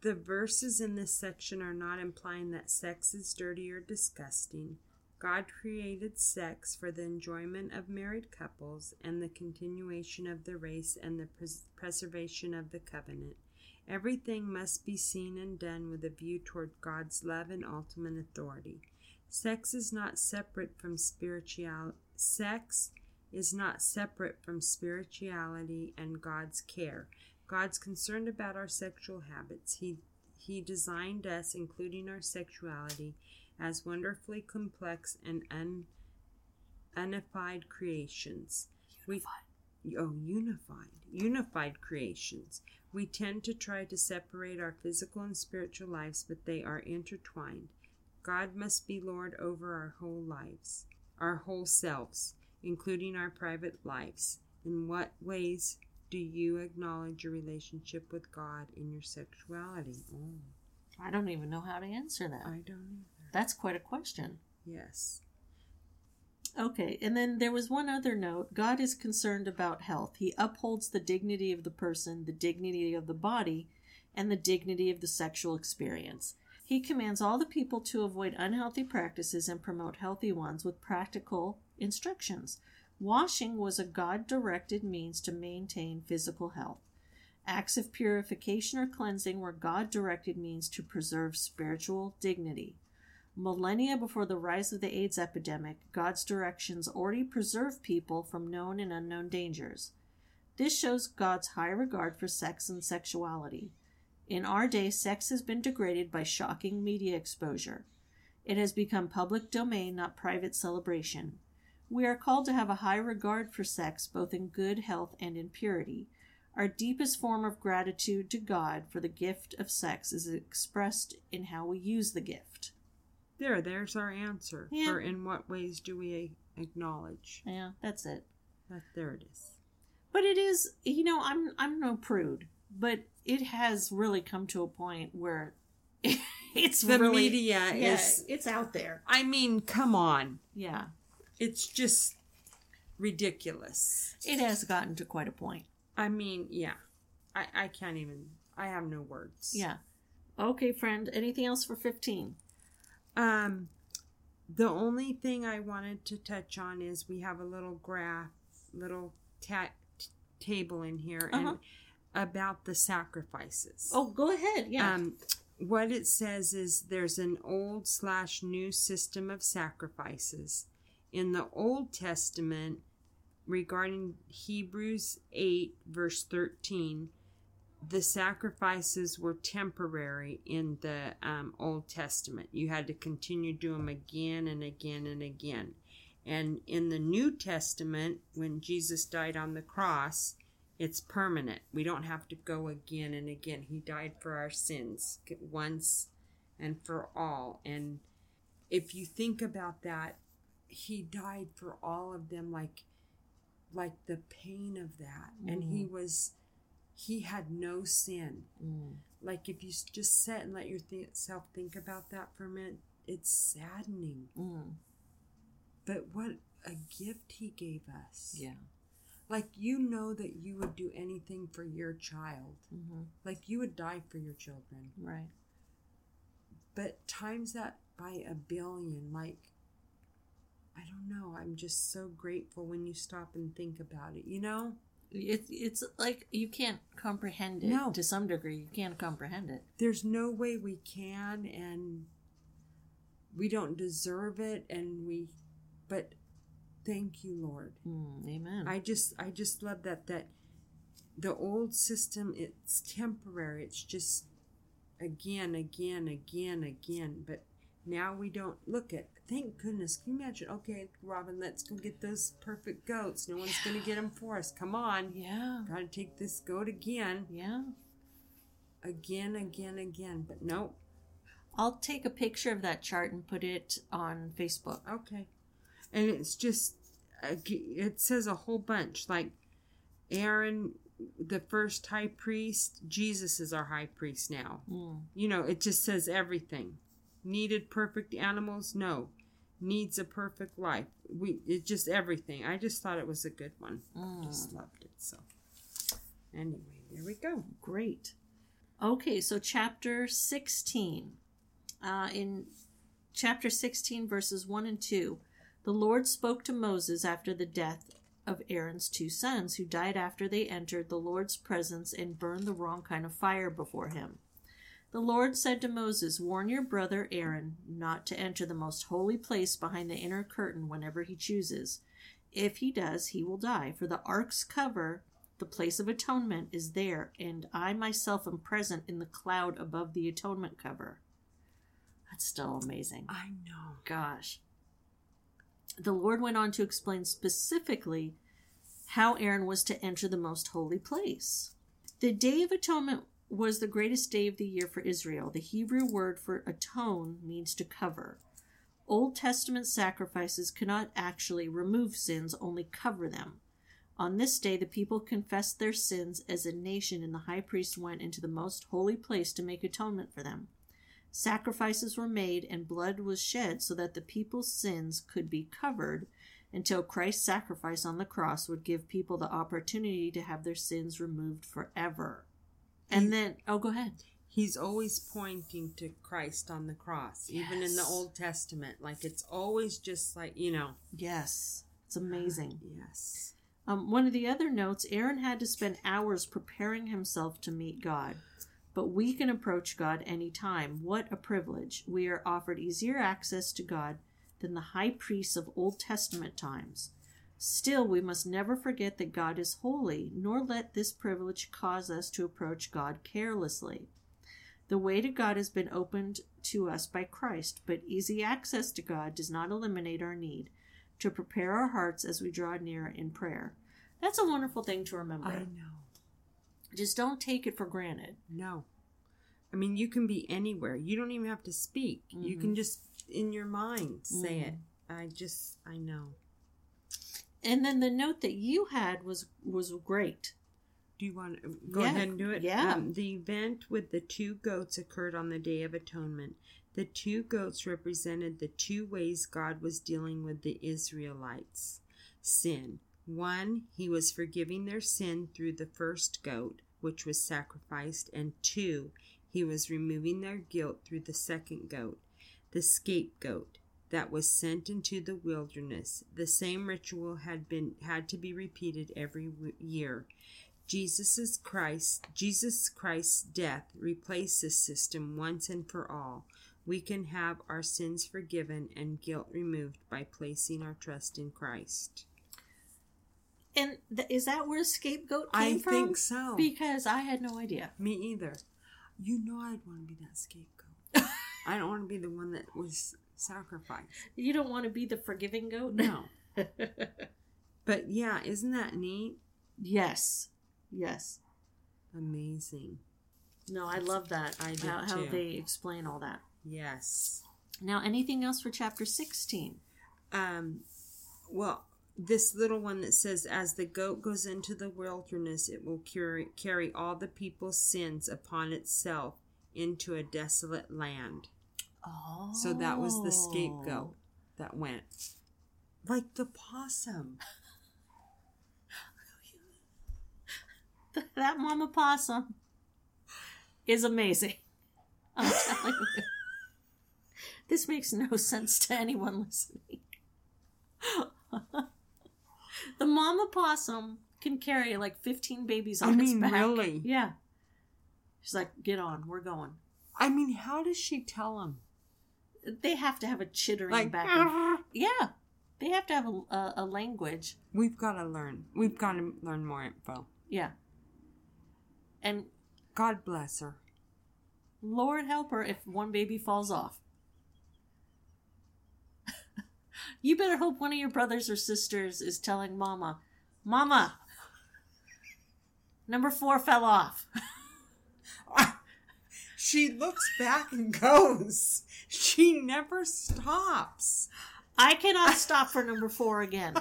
the verses in this section are not implying that sex is dirty or disgusting. God created sex for the enjoyment of married couples and the continuation of the race and the pres- preservation of the covenant. Everything must be seen and done with a view toward God's love and ultimate authority. Sex is not separate from spirituality. Sex is not separate from spirituality and God's care. God's concerned about our sexual habits. He he designed us, including our sexuality, as wonderfully complex and un, unified creations. We, oh, unified, unified creations. We tend to try to separate our physical and spiritual lives, but they are intertwined. God must be Lord over our whole lives, our whole selves, including our private lives. In what ways do you acknowledge your relationship with God in your sexuality? Oh, I don't even know how to answer that. I don't either. That's quite a question. Yes. Okay, and then there was one other note. God is concerned about health. He upholds the dignity of the person, the dignity of the body, and the dignity of the sexual experience. He commands all the people to avoid unhealthy practices and promote healthy ones with practical instructions. Washing was a God directed means to maintain physical health. Acts of purification or cleansing were God directed means to preserve spiritual dignity. Millennia before the rise of the AIDS epidemic, God's directions already preserved people from known and unknown dangers. This shows God's high regard for sex and sexuality. In our day, sex has been degraded by shocking media exposure. It has become public domain, not private celebration. We are called to have a high regard for sex, both in good health and in purity. Our deepest form of gratitude to God for the gift of sex is expressed in how we use the gift. There, there's our answer. Yeah. For in what ways do we acknowledge? Yeah, that's it. That there it is. But it is, you know, I'm I'm no prude, but it has really come to a point where <laughs> it's The really, media yeah, is. it's out there. I mean, come on. Yeah, It's just ridiculous. it has gotten to quite a point. I mean, yeah. I, I can't even. I have no words. Yeah. Okay, friend. Anything else for fifteen? Um, the only thing I wanted to touch on is we have a little graph, little ta- t- table in here, Uh-huh. and about the sacrifices. Oh, go ahead. Yeah. Um, what it says is there's an old slash new system of sacrifices. In the Old Testament, regarding Hebrews 8, verse 13, the sacrifices were temporary in the um, Old Testament. You had to continue doing them again and again and again. And in the New Testament, when Jesus died on the cross, it's permanent. We don't have to go again and again. He died for our sins once and for all. And if you think about that, he died for all of them like like the pain of that. And he was he had no sin. Mm. Like if you just sit and let yourself think about that for a minute, it's saddening. Mm. But what a gift he gave us. Yeah. Like you know that you would do anything for your child. hmm Like you would die for your children. Right. But times that by a billion, like I don't know, I'm just so grateful when you stop and think about it, you know? It, it's like you can't comprehend it No. to some degree. You can't comprehend it. There's no way we can and we don't deserve it and we but thank you, Lord. Mm, amen. I just I just love that that the old system it's temporary. It's just again, again, again, again. But now we don't look at. Thank goodness. Can you imagine? Okay, Robin, let's go get those perfect goats. No one's going to get them for us. Come on. yeah. Got to take this goat again, Yeah. again, again, again. But nope. I'll take a picture of that chart and put it on Facebook. Okay. And it's just, it says a whole bunch. Like Aaron, the first high priest, Jesus is our high priest now. Mm. You know, it just says everything. Needed perfect animals? No. Needs a perfect life. We it's just everything. I just thought it was a good one. Mm. Just loved it. So anyway, there we go. Great. Okay, so chapter 16. Uh, in chapter 16, verses 1 and 2. The Lord spoke to Moses after the death of Aaron's two sons, who died after they entered the Lord's presence and burned the wrong kind of fire before him. The Lord said to Moses, Warn your brother Aaron not to enter the most holy place behind the inner curtain whenever he chooses. If he does, he will die, for the ark's cover, the place of atonement, is there, and I myself am present in the cloud above the atonement cover. That's still amazing. I know. Gosh. The Lord went on to explain specifically how Aaron was to enter the most holy place. The Day of Atonement was the greatest day of the year for Israel. The Hebrew word for atone means to cover. Old Testament sacrifices cannot actually remove sins, only cover them. On this day, the people confessed their sins as a nation, and the high priest went into the most holy place to make atonement for them. Sacrifices were made, and blood was shed so that the people's sins could be covered until Christ's sacrifice on the cross would give people the opportunity to have their sins removed forever. And then, oh, go ahead. He's always pointing to Christ on the cross, even in the Old Testament. Like it's always just like, you know. Yes, it's amazing. <sighs> Yes. Um, one of the other notes Aaron had to spend hours preparing himself to meet God. But we can approach God any time. What a privilege. We are offered easier access to God than the high priests of Old Testament times. Still, we must never forget that God is holy, nor let this privilege cause us to approach God carelessly. The way to God has been opened to us by Christ, but easy access to God does not eliminate our need to prepare our hearts as we draw near in prayer. That's a wonderful thing to remember. I know. Just don't take it for granted. No. I mean, you can be anywhere. You don't even have to speak. You Mhm. can just, in your mind, say Mhm. it. I just, I know. And then the note that you had was was great. Do you want to go Yeah, ahead and do it? yeah. Um, the event with the two goats occurred on the Day of Atonement. The two goats represented the two ways God was dealing with the Israelites' sin. One, he was forgiving their sin through the first goat, which was sacrificed, and two, he was removing their guilt through the second goat, the scapegoat that was sent into the wilderness. The same ritual had been had to be repeated every year. Jesus Christ, Jesus Christ's death replaced this system once and for all. We can have our sins forgiven and guilt removed by placing our trust in Christ. And th- is that where scapegoat I came from? I think so. Because I had no idea. Me either. You know I'd want to be that scapegoat. <laughs> I don't want to be the one that was sacrificed. You don't want to be the forgiving goat? No. <laughs> But yeah, isn't that neat? yes. Yes. Amazing. No, I love that. I did how, how they explain all that. Yes. Now, anything else for chapter 16? um well this little one that says as the goat goes into the wilderness it will carry, carry all the people's sins upon itself into a desolate land Oh. so that was the scapegoat oh. that went like the possum <laughs> That mama possum is amazing. I'm telling you. This makes no sense to anyone listening. <laughs> the mama possum can carry like 15 babies I on its mean, back. really? Yeah. She's like, get on, we're going. i mean how does she tell him They have to have a chittering like back. And, ah. yeah. They have to have a, a, a language. we've got to learn we've got to learn more info Yeah. And god bless her Lord help her if one baby falls off. <laughs> you better hope one of your brothers or sisters is telling Mama, Mama, number four fell off. <laughs> she looks back and <laughs> goes she never stops I cannot stop for number four again.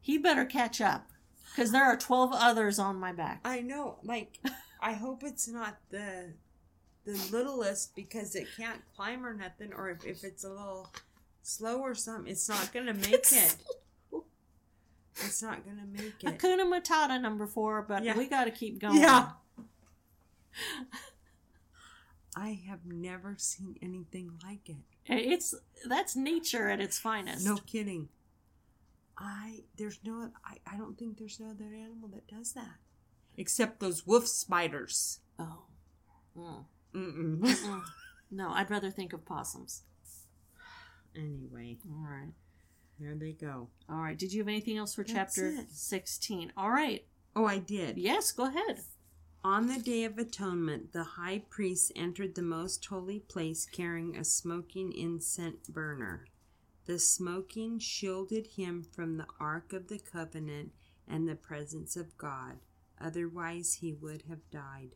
He better catch up because there are 12 others on my back. I know. Like, I hope it's not the the littlest because it can't climb or nothing, or if, if it's a little slow or something, it's not gonna <laughs> make it. It's not gonna make it. Hakuna Matata number four, but Yeah. we got to keep going. Yeah. I have never seen anything like it. It's that's nature at its finest. No kidding. I there's no I, I don't think there's no other animal that does that. Except those wolf spiders. Oh. Mm. Mm-mm. Mm. no, I'd rather think of possums. anyway, All right. there they go. All right. Did you have anything else for That's chapter it. 16? All right. Oh, I did. Yes, go ahead. On the Day of Atonement, the high priest entered the most holy place carrying a smoking incense burner. The smoking shielded him from the Ark of the Covenant and the presence of God. Otherwise, he would have died.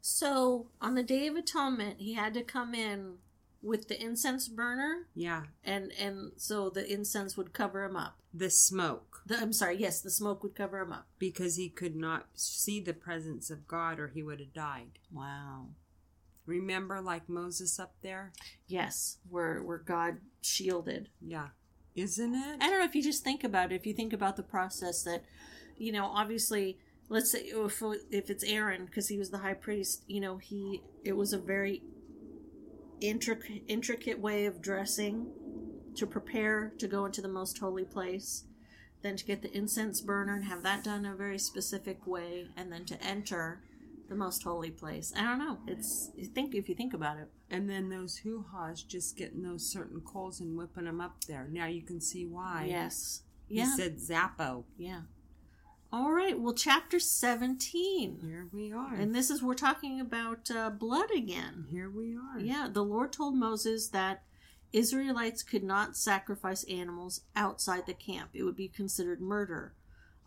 So, on the Day of Atonement, he had to come in with the incense burner Yeah, and and so the incense would cover him up. the smoke, The, I'm sorry, yes, the smoke would cover him up. because he could not see the presence of God or he would have died. Wow. Remember, like Moses up there? Yes, where where God shielded. Yeah. Isn't it? I don't know if you just think about it. If you think about the process that, you know, obviously, let's say if if it's Aaron because he was the high priest, you know, he it was a very intricate intricate way of dressing to prepare to go into the most holy place, then to get the incense burner and have that done a very specific way, and then to enter the most holy place. I don't know. It's you think if you think about it. And then those hoo-haws just getting those certain coals and whipping them up there. Now you can see why. Yes. He Yeah. said Zappo. Yeah. All right. Well, chapter 17. Here we are. And this is, we're talking about uh, blood again. here we are. Yeah. The Lord told Moses that Israelites could not sacrifice animals outside the camp, it would be considered murder.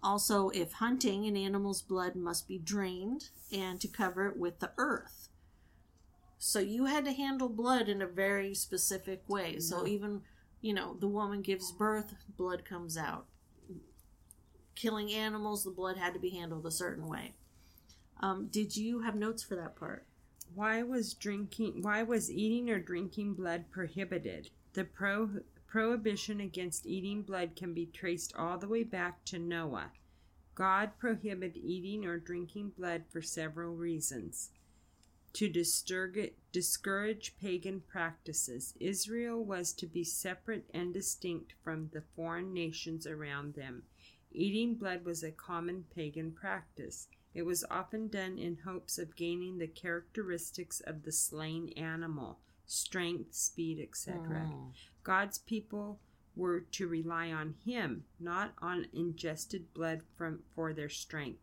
Also, if hunting, an animal's blood must be drained and to cover it with the earth. So you had to handle blood in a very specific way. So even, you know, the woman gives birth, blood comes out. Killing animals, the blood had to be handled a certain way. Um, did you have notes for that part? Why was drinking? Why was eating or drinking blood prohibited? The pro, prohibition against eating blood can be traced all the way back to Noah. God prohibited eating or drinking blood for several reasons. To disturg- discourage pagan practices, Israel was to be separate and distinct from the foreign nations around them. Eating blood was a common pagan practice. It was often done in hopes of gaining the characteristics of the slain animal strength, speed, etc. Mm. God's people were to rely on Him, not on ingested blood from, for their strength.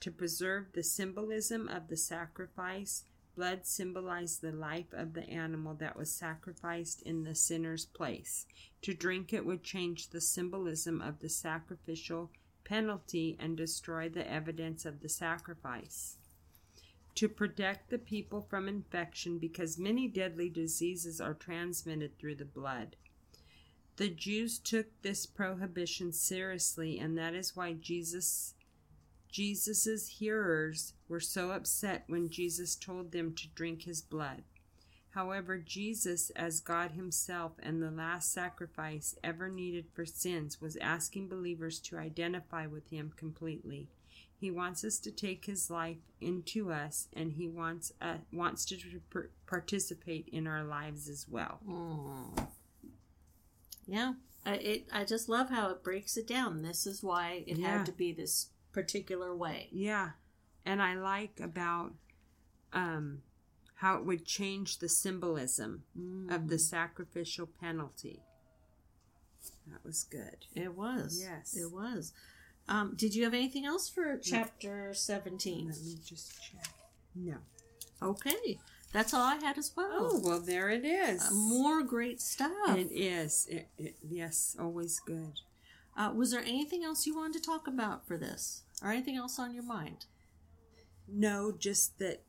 To preserve the symbolism of the sacrifice, blood symbolized the life of the animal that was sacrificed in the sinner's place. To drink it would change the symbolism of the sacrificial penalty and destroy the evidence of the sacrifice. To protect the people from infection because many deadly diseases are transmitted through the blood. The Jews took this prohibition seriously and that is why Jesus Jesus's hearers were so upset when Jesus told them to drink his blood. However, Jesus, as God Himself and the last sacrifice ever needed for sins, was asking believers to identify with Him completely. He wants us to take His life into us, and He wants uh, wants to per- participate in our lives as well. Mm. Yeah, I, it. I just love how it breaks it down. This is why it Yeah. had to be this particular way. Yeah, and I like about um, how it would change the symbolism of the sacrificial penalty. That was good. It was. Yes. it was. Um, did you have anything else for chapter seventeen? Let me just check. No. Okay, that's all I had as well. Oh, well, there it is. Uh, more great stuff. It is. It, it, yes, always good. Uh, was there anything else you wanted to talk about for this, or anything else on your mind? No, just that,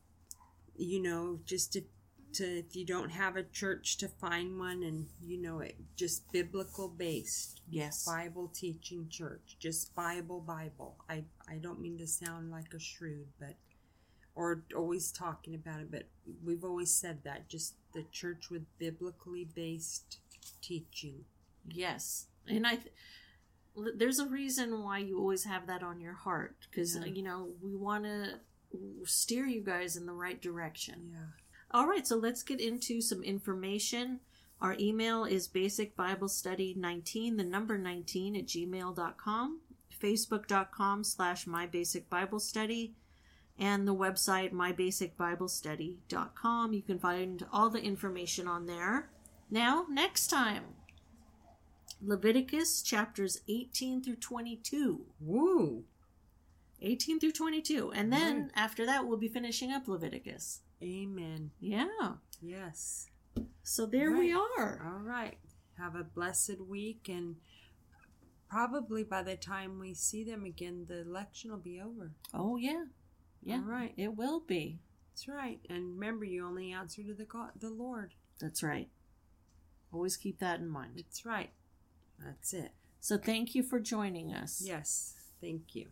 you know, just to, to if you don't have a church to find one and, you know, it just biblical based. Yes. Bible teaching church. Just Bible, Bible. I, I don't mean to sound like a shrewd, but, or always talking about it, but we've always said that. Just the church with biblically based teaching. Yes, and I. Th- there's a reason why you always have that on your heart because Yeah. you know we want to steer you guys in the right direction. Yeah. All right, so let's get into some information. Our email is basicbiblestudy19, the number 19 at gmail.com, facebook.com slash mybasicbiblestudy, and the website mybasicbiblestudy.com. You can find all the information on there. Now, next time, Leviticus chapters 18 through 22. Woo! 18 through 22. And then Right. after that, we'll be finishing up Leviticus. Amen. Yeah. Yes. So there we are. All right. Have a blessed week, and probably by the time we see them again, the election will be over. Oh, yeah. Yeah. All right. It will be. That's right. And remember, you only answer to the God, the Lord. That's right. Always keep that in mind. That's right. That's it. So thank you for joining us. Yes. Thank you.